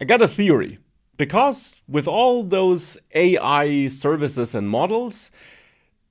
I got a theory. Because with all those AI services and models,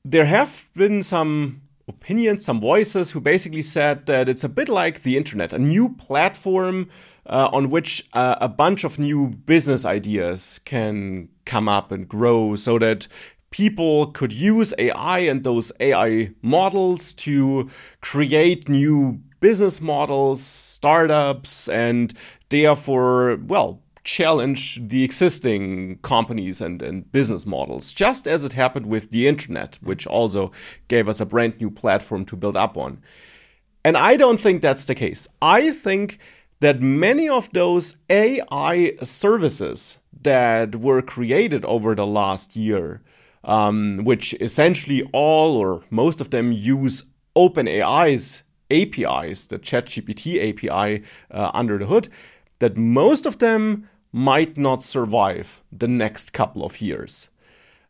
there have been some opinions, some voices who basically said that it's a bit like the internet, a new platform uh, on which uh, a bunch of new business ideas can come up and grow so that people could use AI and those AI models to create new business models, startups, and therefore, well, challenge the existing companies and, and business models, just as it happened with the internet, which also gave us a brand new platform to build up on. And I don't think that's the case. I think that many of those AI services that were created over the last year, um, which essentially all or most of them use OpenAI's APIs, the ChatGPT API uh, under the hood, that most of them might not survive the next couple of years.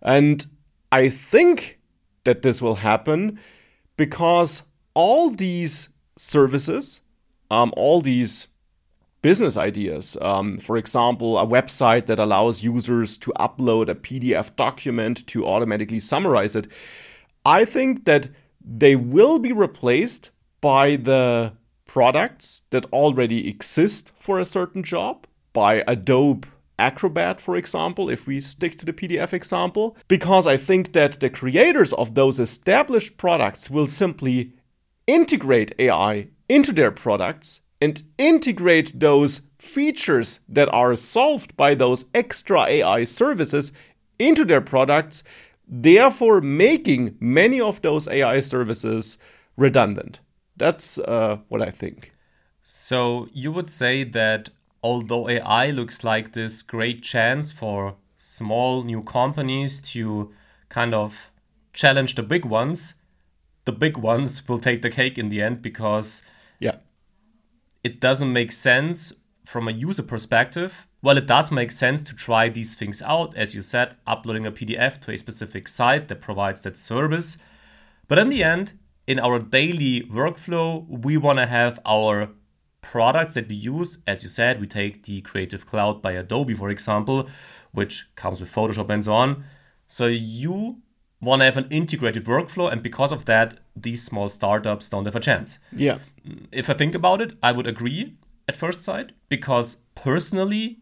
And I think that this will happen because all these services, um, all these business ideas, um, for example, a website that allows users to upload a PDF document to automatically summarize it, I think that they will be replaced by the products that already exist for a certain job by Adobe Acrobat, for example, if we stick to the PDF example, because I think that the creators of those established products will simply integrate AI into their products and integrate those features that are solved by those extra AI services into their products, therefore making many of those AI services redundant. That's uh, what I think. So you would say that although AI looks like this great chance for small new companies to kind of challenge the big ones, the big ones will take the cake in the end because yeah, it doesn't make sense from a user perspective. Well, it does make sense to try these things out, as you said, uploading a PDF to a specific site that provides that service. But in the end, in our daily workflow, we want to have our products that we use. As you said, we take the Creative Cloud by Adobe, for example, which comes with Photoshop and so on. So you want to have an integrated workflow, and because of that, these small startups don't have a chance. Yeah. If I think about it, I would agree at first sight because personally,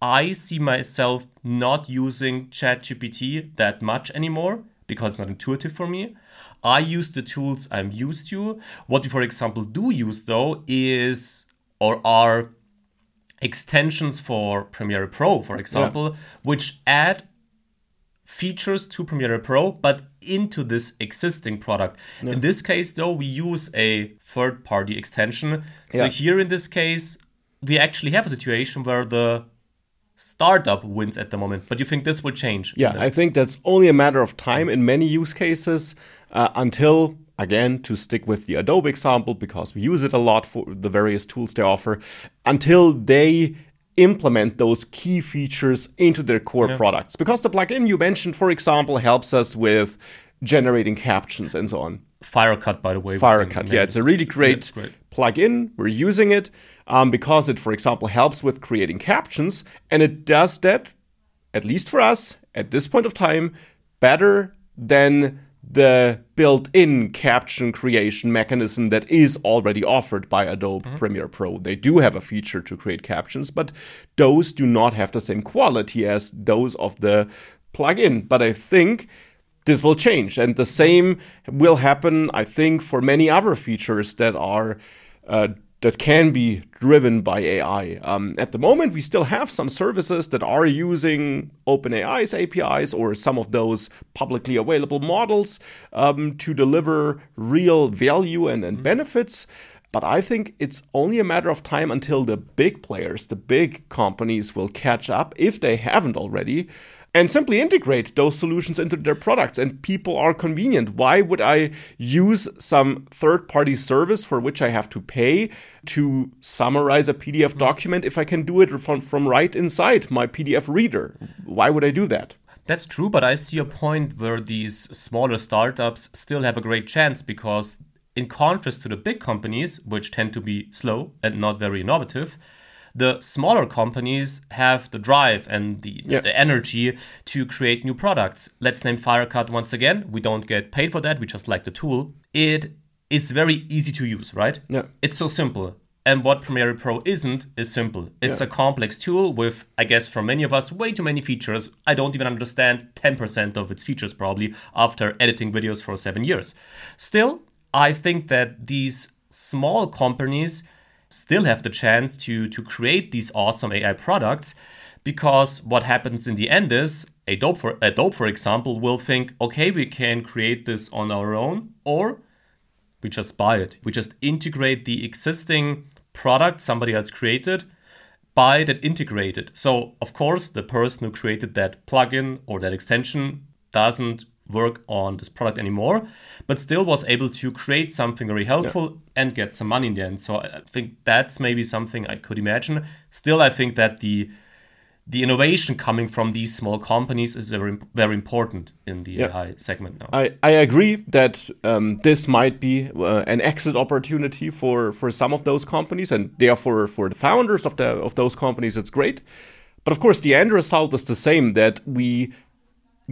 I see myself not using ChatGPT that much anymore because it's not intuitive for me. I use the tools I'm used to. What you, for example, do use though is or are extensions for Premiere Pro, for example, yeah. which add features to Premiere Pro, but into this existing product. Yeah. In this case, though, we use a third party extension. So yeah. here in this case, we actually have a situation where the startup wins at the moment. But you think this will change? Yeah, I think that's only a matter of time in many use cases uh, until again to stick with the Adobe example because we use it a lot for the various tools they offer until they implement those key features into their core yeah. products because the plugin you mentioned for example helps us with generating captions and so on Firecut by the way Firecut yeah it's a really great, yeah, great. plugin we're using it um, because it for example helps with creating captions and it does that at least for us at this point of time better than the built-in caption creation mechanism that is already offered by Adobe mm-hmm. Premiere Pro. They do have a feature to create captions, but those do not have the same quality as those of the plugin. But I think this will change, and the same will happen, I think, for many other features that are uh, that can be driven by AI. Um, at the moment, we still have some services that are using OpenAI's APIs or some of those publicly available models um, to deliver real value and, and mm-hmm. benefits. But I think it's only a matter of time until the big players, the big companies will catch up if they haven't already and simply integrate those solutions into their products and people are convenient. Why would i use some third party service for which i have to pay to summarize a pdf mm-hmm. document if i can do it from, from right inside my pdf reader? Why would i do that? That's true but i see a point where these smaller startups still have a great chance because in contrast to the big companies which tend to be slow and not very innovative the smaller companies have the drive and the, Yeah. the energy to create new products. Let's name Firecut once again. We don't get paid for that, we just like the tool. It is very easy to use, right? Yeah. It's so simple. And what Premiere Pro isn't is simple. It's Yeah. a complex tool with, I guess, for many of us, way too many features. I don't even understand 10% of its features probably after editing videos for seven years. Still, I think that these small companies still have the chance to, to create these awesome AI products because what happens in the end is Adobe for, Adobe, for example, will think, okay, we can create this on our own, or we just buy it. We just integrate the existing product somebody else created, buy it and integrate it. So, of course, the person who created that plugin or that extension doesn't work on this product anymore, but still was able to create something very helpful and get some money in the end. So, I I think that's maybe something I could imagine. Still, I think that the the innovation coming from these small companies is very, very important in the Yeah. AI segment now. I, I agree that um, this might be uh, an exit opportunity for, for some of those companies, and therefore for the founders of the of those companies, it's great. But of course, the end result is the same: that we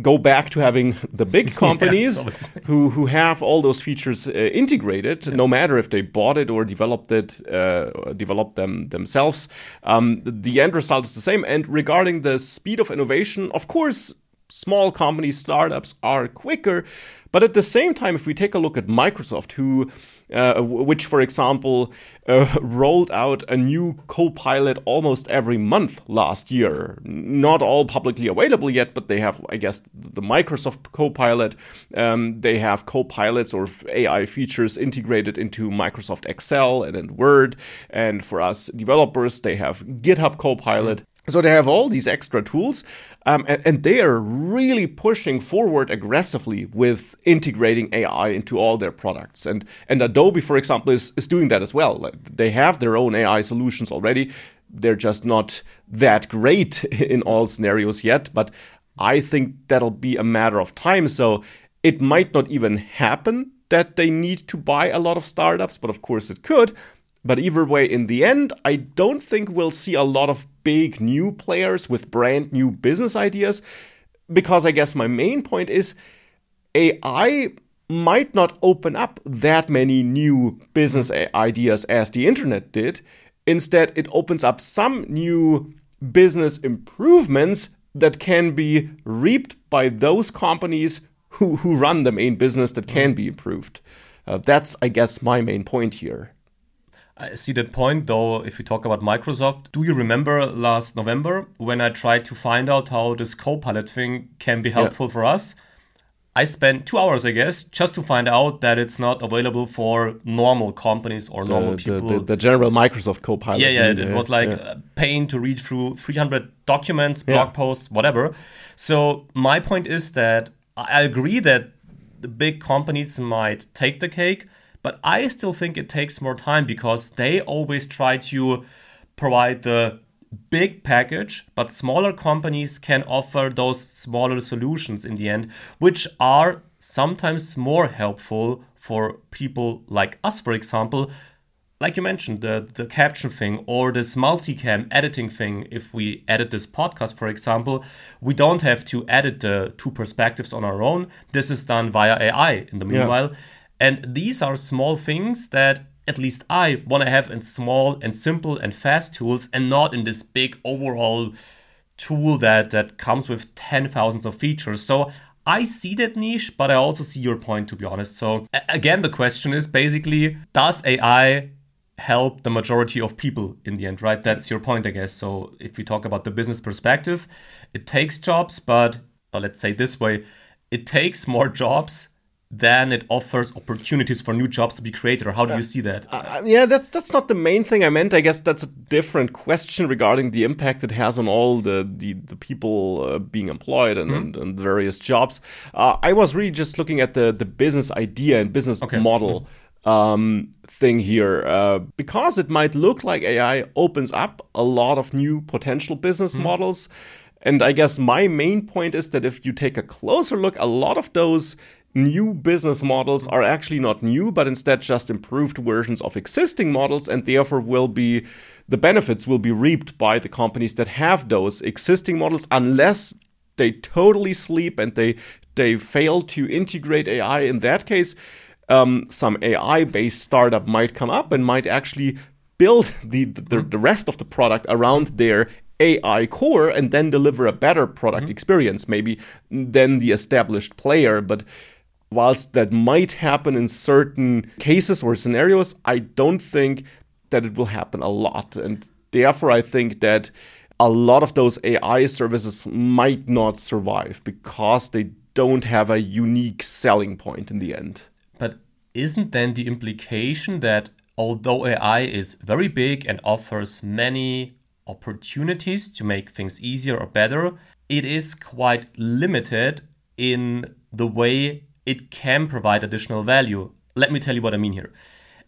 go back to having the big companies always- who who have all those features uh, integrated, no matter if they bought it or developed it, uh, or developed them themselves. Um, the end result is the same. And regarding the speed of innovation, of course, small companies, startups are quicker. But at the same time, if we take a look at Microsoft, who, uh, which for example, uh, rolled out a new Copilot almost every month last year. Not all publicly available yet, but they have, I guess, the Microsoft Copilot. Um, they have Copilots or AI features integrated into Microsoft Excel and in Word. And for us developers, they have GitHub Copilot. So they have all these extra tools, um, and, and they are really pushing forward aggressively with integrating AI into all their products. And and Adobe, for example, is, is doing that as well. Like, they have their own AI solutions already. They're just not that great in all scenarios yet. But I think that'll be a matter of time. So it might not even happen that they need to buy a lot of startups, but of course it could. But either way, in the end, I don't think we'll see a lot of big new players with brand new business ideas. Because I guess my main point is AI might not open up that many new business ideas as the internet did. Instead, it opens up some new business improvements that can be reaped by those companies who, who run the main business that can be improved. Uh, that's, I guess, my main point here. I see that point though. If we talk about Microsoft, do you remember last November when I tried to find out how this Copilot thing can be helpful for us? I spent two hours, I guess, just to find out that it's not available for normal companies or normal The, people. the, the general Microsoft Copilot. yeah, yeah, it, it was like yeah. a pain to read through 300 documents, blog Yeah. posts, whatever. So my point is that I agree that the big companies might take the cake, but I still think it takes more time because they always try to provide the big package, but smaller companies can offer those smaller solutions in the end, which are sometimes more helpful for people like us, for example. Like you mentioned, the, the caption thing or this multicam editing thing, if we edit this podcast, for example, we don't have to edit the two perspectives on our own. This is done via AI in the meanwhile. And these are small things that at least I want to have in small and simple and fast tools and not in this big overall tool that that comes with 10,000s of features. So I see that niche, but I also see your point to be honest. So again the question is basically does AI help the majority of people in the end, right? That's your point I guess. So if we talk about the business perspective, it takes jobs, but let's say this way, it takes more jobs than it offers opportunities for new jobs to be created. Or how do you see that? Uh, yeah, that's that's not the main thing I meant. I guess that's a different question regarding the impact it has on all the the, the people uh, being employed and, and, and various jobs. Uh, I was really just looking at the the business idea and business model. Um, thing here uh, because it might look like AI opens up a lot of new potential business models. And I guess my main point is that if you take a closer look, a lot of those new business models are actually not new, but instead just improved versions of existing models, and therefore will be the benefits will be reaped by the companies that have those existing models, unless they totally sleep and they they fail to integrate AI. In that case, um, some AI based startup might come up and might actually build the, the, the rest of the product around their AI core and then deliver a better product mm-hmm. experience, maybe than the established player. But whilst that might happen in certain cases or scenarios, I don't think that it will happen a lot. And therefore, I think that a lot of those AI services might not survive because they don't have a unique selling point in the end. But isn't then the implication that although AI is very big and offers many opportunities to make things easier or better, it is quite limited in the way it can provide additional value. Let me tell you what I mean here.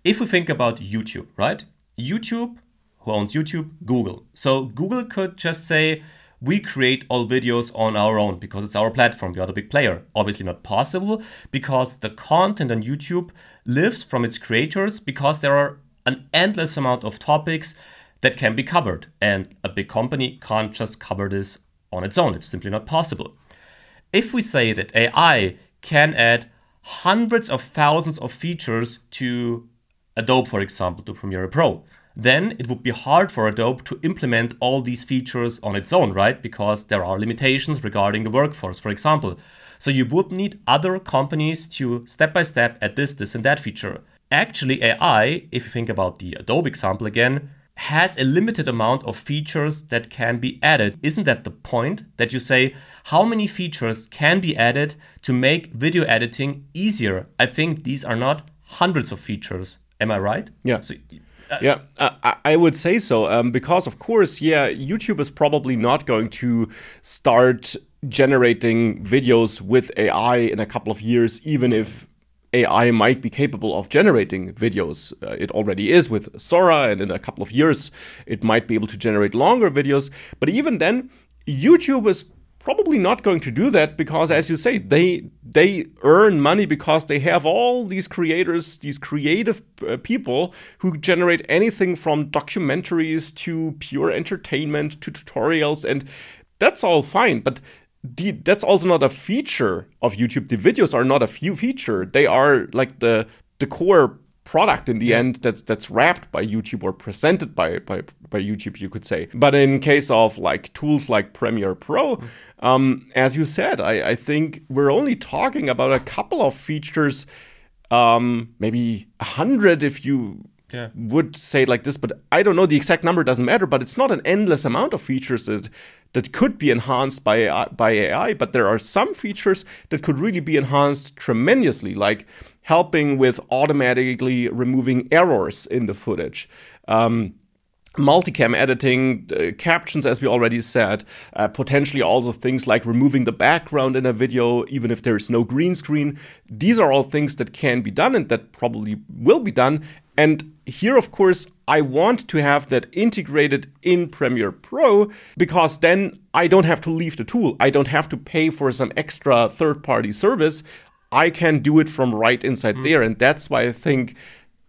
If we think about YouTube, right? YouTube, who owns YouTube? Google. So Google could just say, we create all videos on our own because it's our platform. We are the big player. Obviously, not possible because the content on YouTube lives from its creators because there are an endless amount of topics that can be covered. And a big company can't just cover this on its own. It's simply not possible. If we say that AI can add hundreds of thousands of features to Adobe, for example, to Premiere Pro, then it would be hard for Adobe to implement all these features on its own, right? Because there are limitations regarding the workforce, for example. So you would need other companies to step by step add this, this, and that feature. Actually, AI, if you think about the Adobe example again, has a limited amount of features that can be added. Isn't that the point? That you say, how many features can be added to make video editing easier? I think these are not hundreds of features. Am I right? Yeah. So, uh, yeah, uh, I would say so. Um, because, of course, yeah, YouTube is probably not going to start generating videos with AI in a couple of years, even if AI might be capable of generating videos. Uh, it already is with Sora, and in a couple of years, it might be able to generate longer videos. But even then, YouTube is probably not going to do that because as you say they they earn money because they have all these creators these creative uh, people who generate anything from documentaries to pure entertainment to tutorials and that's all fine but the, that's also not a feature of YouTube. The videos are not a few feature. They are like the the core product in the yeah. end that's that's wrapped by YouTube or presented by, by by YouTube, you could say. But in case of like tools like Premiere Pro, mm. um, as you said, I, I think we're only talking about a couple of features, um, maybe a hundred if you yeah. would say it like this, but I don't know the exact number. Doesn't matter. But it's not an endless amount of features that that could be enhanced by AI, by AI. But there are some features that could really be enhanced tremendously, like helping with automatically removing errors in the footage. Um, multicam editing, uh, captions, as we already said, uh, potentially also things like removing the background in a video, even if there is no green screen. These are all things that can be done and that probably will be done. And here, of course, I want to have that integrated in Premiere Pro because then I don't have to leave the tool. I don't have to pay for some extra third party service. I can do it from right inside mm. there. And that's why I think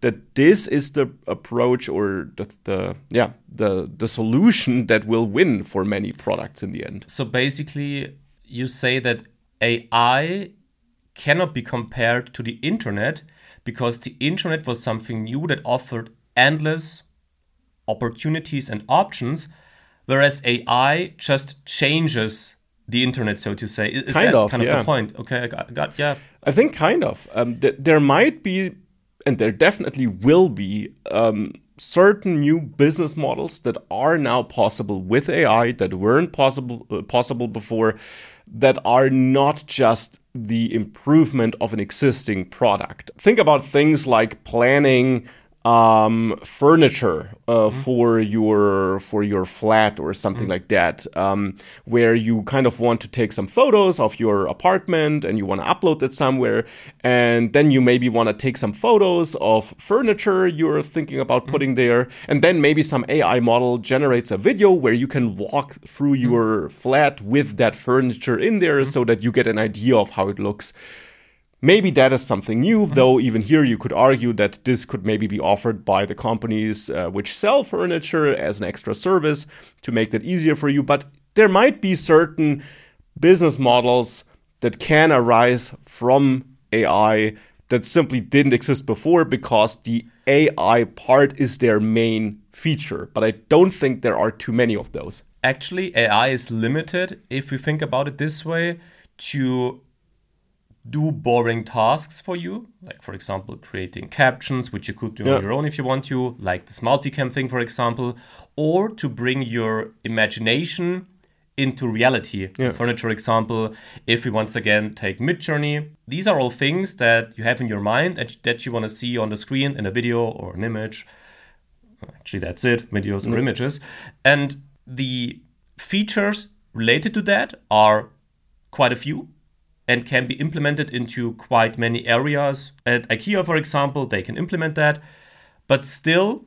that this is the approach or the, the yeah the the solution that will win for many products in the end. So basically you say that AI cannot be compared to the internet because the internet was something new that offered endless opportunities and options, whereas AI just changes the internet, so to say. Is kind that of, kind of yeah. the point? Okay, I got, got yeah. I think kind of. Um, th- there might be, and there definitely will be, um, certain new business models that are now possible with AI that weren't possible uh, possible before that are not just the improvement of an existing product. Think about things like planning um, furniture uh, mm-hmm. for your for your flat or something mm-hmm. like that, um, where you kind of want to take some photos of your apartment and you want to upload it somewhere, and then you maybe want to take some photos of furniture you're thinking about mm-hmm. putting there, and then maybe some AI model generates a video where you can walk through mm-hmm. your flat with that furniture in there, mm-hmm. so that you get an idea of how it looks Maybe that is something new, though. Even here, you could argue that this could maybe be offered by the companies uh, which sell furniture as an extra service to make that easier for you. But there might be certain business models that can arise from AI that simply didn't exist before because the AI part is their main feature. But I don't think there are too many of those. Actually, AI is limited, if we think about it this way, to do boring tasks for you, like for example, creating captions, which you could do yeah. on your own if you want to, like this multicam thing, for example, or to bring your imagination into reality. Yeah. Furniture example, if we once again take Midjourney, these are all things that you have in your mind and that you want to see on the screen in a video or an image. Actually, that's it videos or images. And the features related to that are quite a few and can be implemented into quite many areas. At IKEA, for example, they can implement that. But still,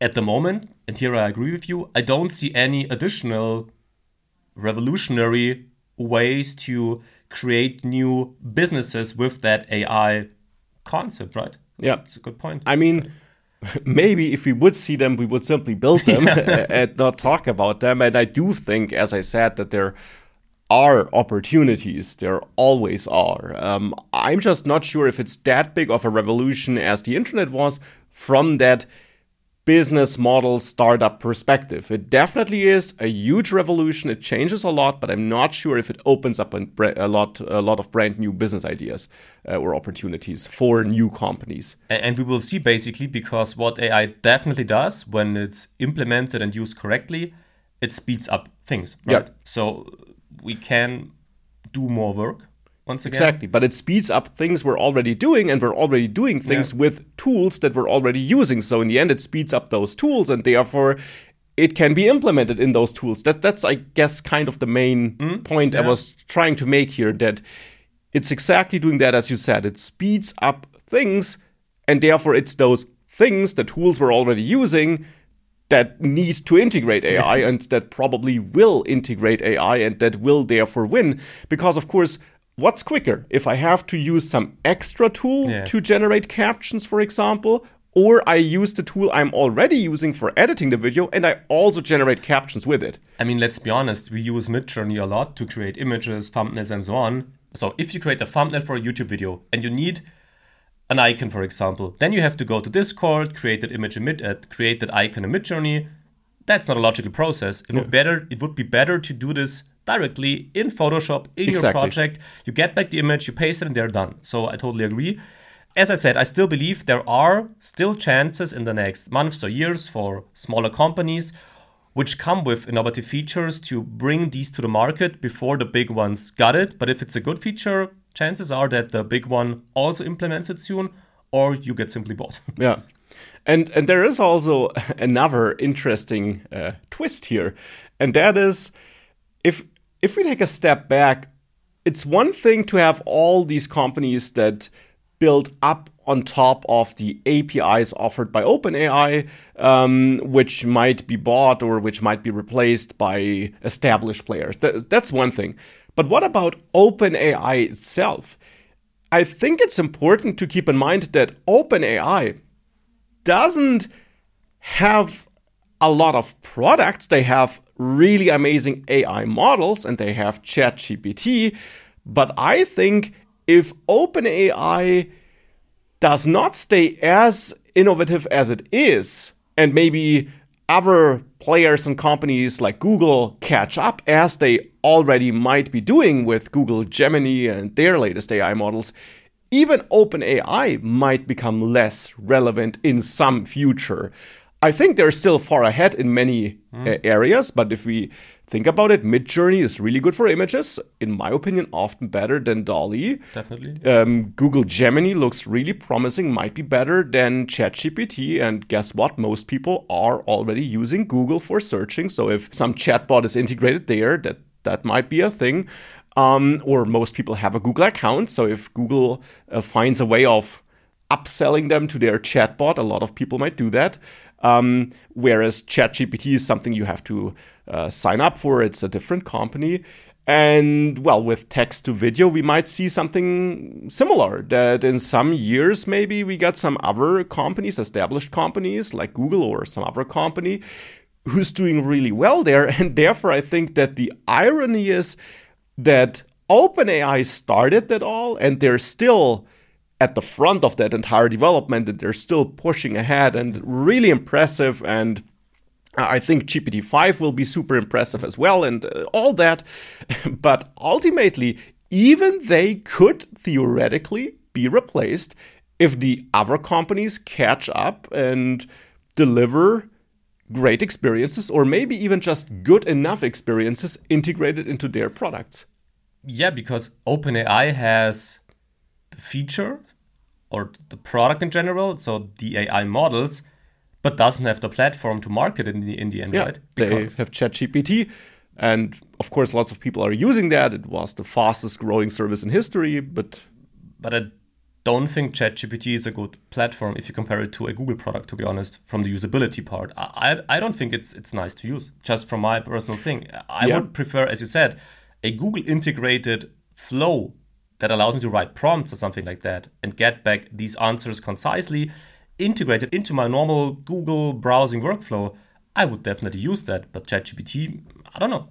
at the moment, and here I agree with you, I don't see any additional revolutionary ways to create new businesses with that AI concept, right? Yeah. It's a good point. I mean, maybe if we would see them, we would simply build them and not talk about them. And I do think, as I said, that there are opportunities. There always are. Um, I'm just not sure if it's that big of a revolution as the internet was from that business model startup perspective. It definitely is a huge revolution. It changes a lot, but I'm not sure if it opens up a lot a lot of brand new business ideas uh, or opportunities for new companies. And we will see basically because what AI definitely does when it's implemented and used correctly, it speeds up things. Right? Yeah. So we can do more work once again. Exactly, but it speeds up things we're already doing, and we're already doing things yeah. with tools that we're already using. So in the end, it speeds up those tools, and therefore it can be implemented in those tools. That that's I guess kind of the main mm, point yeah. I was trying to make here. That it's exactly doing that as you said. It speeds up things, and therefore it's those things, the tools we're already using that need to integrate AI and that probably will integrate AI and that will therefore win. Because, of course, what's quicker? If I have to use some extra tool yeah. to generate captions, for example, or I use the tool I'm already using for editing the video and I also generate captions with it. I mean, let's be honest, we use Midjourney a lot to create images, thumbnails, and so on. So if you create a thumbnail for a YouTube video and you need an icon, for example. Then you have to go to Discord, create that image, in uh, create that icon in Midjourney. That's not a logical process. It yeah. would better. It would be better to do this directly in Photoshop in exactly. your project. You get back the image, you paste it, and they're done. So I totally agree. As I said, I still believe there are still chances in the next months or years for smaller companies which come with innovative features to bring these to the market before the big ones got it. But if it's a good feature, chances are that the big one also implements it soon, or you get simply bought. yeah. And, and there is also another interesting uh, twist here, and that is if if we take a step back, it's one thing to have all these companies that build up on top of the APIs offered by OpenAI, um, which might be bought or which might be replaced by established players. Th- that's one thing. But what about OpenAI itself? I think it's important to keep in mind that OpenAI doesn't have a lot of products. They have really amazing AI models and they have ChatGPT. But I think if OpenAI does not stay as innovative as it is, and maybe other players and companies like Google catch up as they already might be doing with Google Gemini and their latest AI models, even OpenAI might become less relevant in some future. I think they're still far ahead in many mm. uh, areas, but if we think about it, Midjourney is really good for images. In my opinion, often better than DALL-E. Definitely. Um, Google Gemini looks really promising, might be better than ChatGPT. And guess what? Most people are already using Google for searching. So if some chatbot is integrated there, that that might be a thing. Um, or most people have a Google account. So if Google uh, finds a way of upselling them to their chatbot, a lot of people might do that. Um, whereas ChatGPT is something you have to uh, sign up for, it's a different company. And well, with text to video, we might see something similar. That in some years, maybe we got some other companies, established companies like Google or some other company, who's doing really well there. And therefore, I think that the irony is that OpenAI started that all, and they're still at the front of that entire development, and they're still pushing ahead and really impressive and I think GPT-5 will be super impressive as well and uh, all that. but ultimately, even they could theoretically be replaced if the other companies catch up and deliver great experiences or maybe even just good enough experiences integrated into their products. Yeah, because OpenAI has the feature or the product in general, so the AI models but doesn't have the platform to market in the in the end, yeah, right? Because they have ChatGPT, and of course, lots of people are using that. It was the fastest growing service in history, but but I don't think ChatGPT is a good platform if you compare it to a Google product. To be honest, from the usability part, I I don't think it's it's nice to use. Just from my personal thing, I yeah. would prefer, as you said, a Google integrated flow that allows me to write prompts or something like that and get back these answers concisely integrated into my normal Google browsing workflow, I would definitely use that. But ChatGPT, I don't know.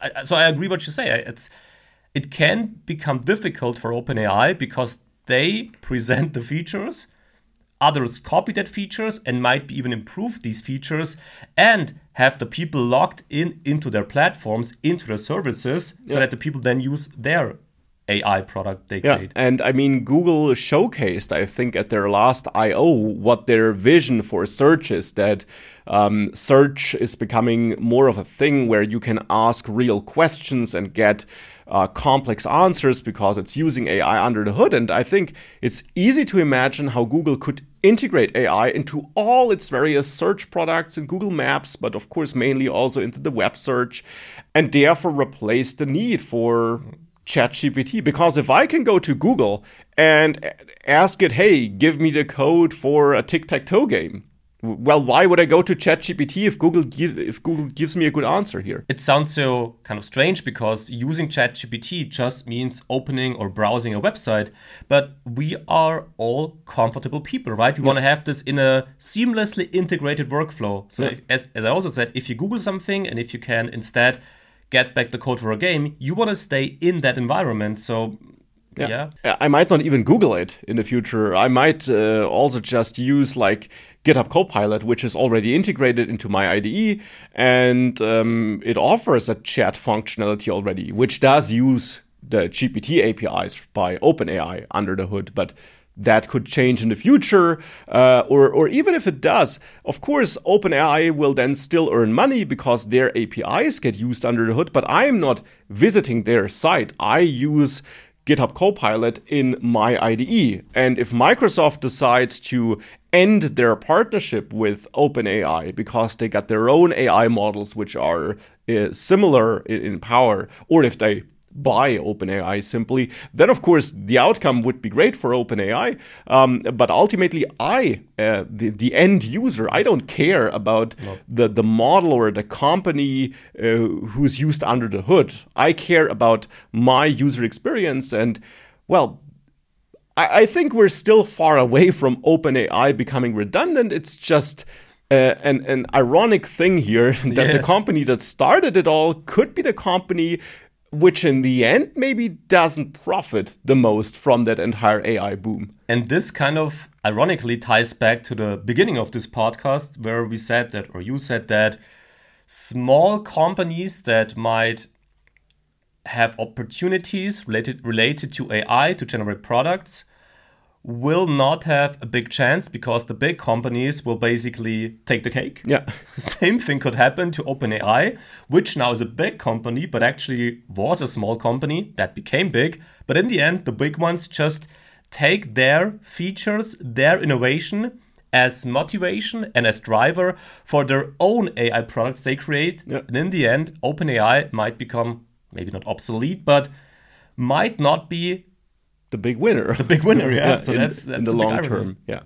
I, I, so I agree what you say. It's it can become difficult for OpenAI because they present the features, others copy that features and might be even improve these features and have the people logged in into their platforms, into their services, yeah. so that the people then use their AI product they yeah, create. And I mean, Google showcased, I think, at their last I/O what their vision for search is. That um, search is becoming more of a thing where you can ask real questions and get uh, complex answers because it's using AI under the hood. And I think it's easy to imagine how Google could integrate AI into all its various search products in Google Maps, but of course, mainly also into the web search, and therefore replace the need for ChatGPT because if I can go to Google and ask it, hey, give me the code for a tic tac toe game. Well, why would I go to ChatGPT if Google give, if Google gives me a good answer here? It sounds so kind of strange because using ChatGPT just means opening or browsing a website, but we are all comfortable people, right? We yeah. want to have this in a seamlessly integrated workflow. So, yeah. if, as, as I also said, if you Google something and if you can instead get back the code for a game, you want to stay in that environment. So yeah. yeah. I might not even Google it in the future. I might uh, also just use like GitHub Copilot, which is already integrated into my IDE, and um, it offers a chat functionality already, which does use the GPT APIs by OpenAI under the hood. But that could change in the future, uh, or, or even if it does, of course, OpenAI will then still earn money because their APIs get used under the hood, but I'm not visiting their site. I use GitHub Copilot in my IDE. And if Microsoft decides to end their partnership with OpenAI because they got their own AI models which are uh, similar in, in power, or if they buy OpenAI simply, then of course the outcome would be great for OpenAI. Um, but ultimately, I, uh, the, the end user, I don't care about no. the, the model or the company uh, who's used under the hood. I care about my user experience. And well, I, I think we're still far away from OpenAI becoming redundant. It's just. Uh, an, an ironic thing here that yeah. the company that started it all could be the company which in the end maybe doesn't profit the most from that entire AI boom. And this kind of ironically ties back to the beginning of this podcast, where we said that, or you said that small companies that might have opportunities related related to AI to generate products will not have a big chance because the big companies will basically take the cake. Yeah. Same thing could happen to OpenAI, which now is a big company, but actually was a small company that became big. But in the end, the big ones just take their features, their innovation as motivation and as driver for their own AI products they create. Yeah. And in the end, OpenAI might become maybe not obsolete, but might not be the big winner. The big winner, yeah. yeah so in, that's, that's in the long term, yeah.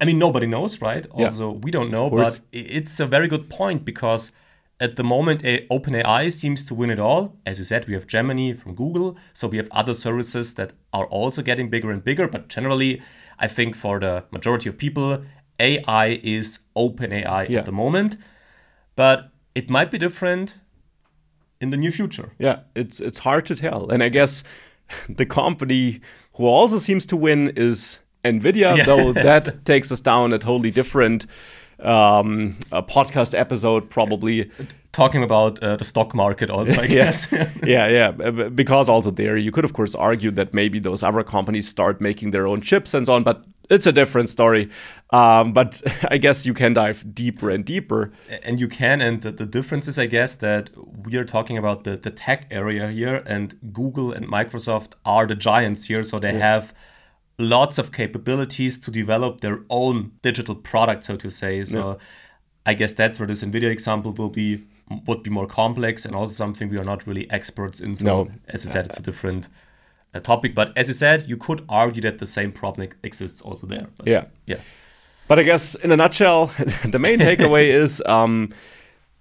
I mean, nobody knows, right? Also, yeah, we don't know, but it's a very good point because at the moment, OpenAI seems to win it all. As you said, we have Gemini from Google, so we have other services that are also getting bigger and bigger. But generally, I think for the majority of people, AI is OpenAI Yeah. at the moment. But it might be different in the near future. Yeah, it's it's hard to tell. And I guess the company who also seems to win is Nvidia, Yeah. though that takes us down a totally different um, a podcast episode, probably. Talking about uh, the stock market, also, I guess. yeah, yeah. Because also there, you could of course argue that maybe those other companies start making their own chips and so on, but it's a different story. Um, but I guess you can dive deeper and deeper. and you can and the, the difference is i guess that we are talking about the, the tech area here and google and microsoft are the giants here so they have lots of capabilities to develop their own digital product so to say so i guess that's where this nvidia example will be would be more complex and also something we are not really experts in so No. as you said it's a different uh, topic but as you said you could argue that the same problem exists also there but Yeah. yeah But I guess in a nutshell, the main takeaway is um,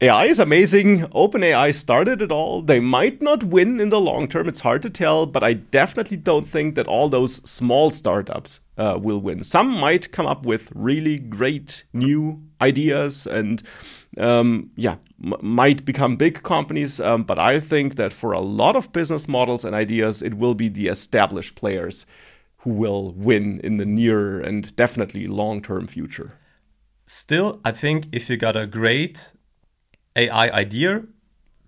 AI is amazing. OpenAI started it all. They might not win in the long term. It's hard to tell, but I definitely don't think that all those small startups uh, will win. Some might come up with really great new ideas and, um, yeah, might become big companies. Um, but I think that for a lot of business models and ideas, it will be the established players who will win in the near and definitely long term future. Still, I think if you got a great AI idea,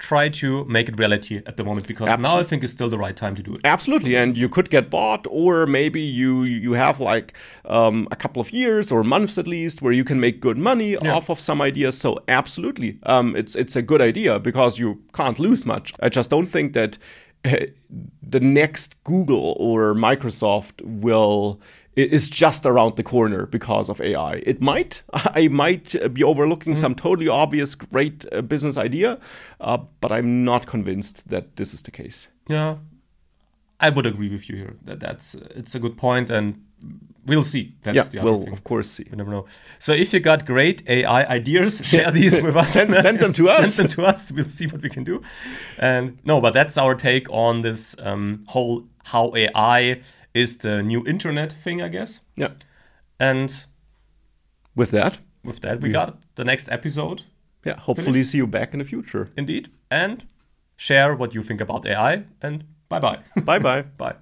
try to make it reality at the moment because now I think is still the right time to do it. Absolutely, and you could get bought, or maybe you you have like um, a couple of years or months at least where you can make good money off of some ideas. So absolutely, um, it's it's a good idea because you can't lose much. I just don't think that uh, the next Google or Microsoft will is just around the corner because of AI. It might. I might be overlooking some totally obvious great uh, business idea, uh, but I'm not convinced that this is the case. Yeah, I would agree with you here. That that's it's a good point, and we'll see. That's Yeah, the other we'll thing. of course see. We never know. So if you got great AI ideas, share these with us. Send- send them to us. Send them to us. We'll see what we can do. And no, but that's our take on this um, whole how AI is the new internet thing, I guess. Yeah. And With that, with that, we got the next episode, yeah, hopefully see you back in the future. indeed. And share what you think about AI. And bye bye. bye bye. bye.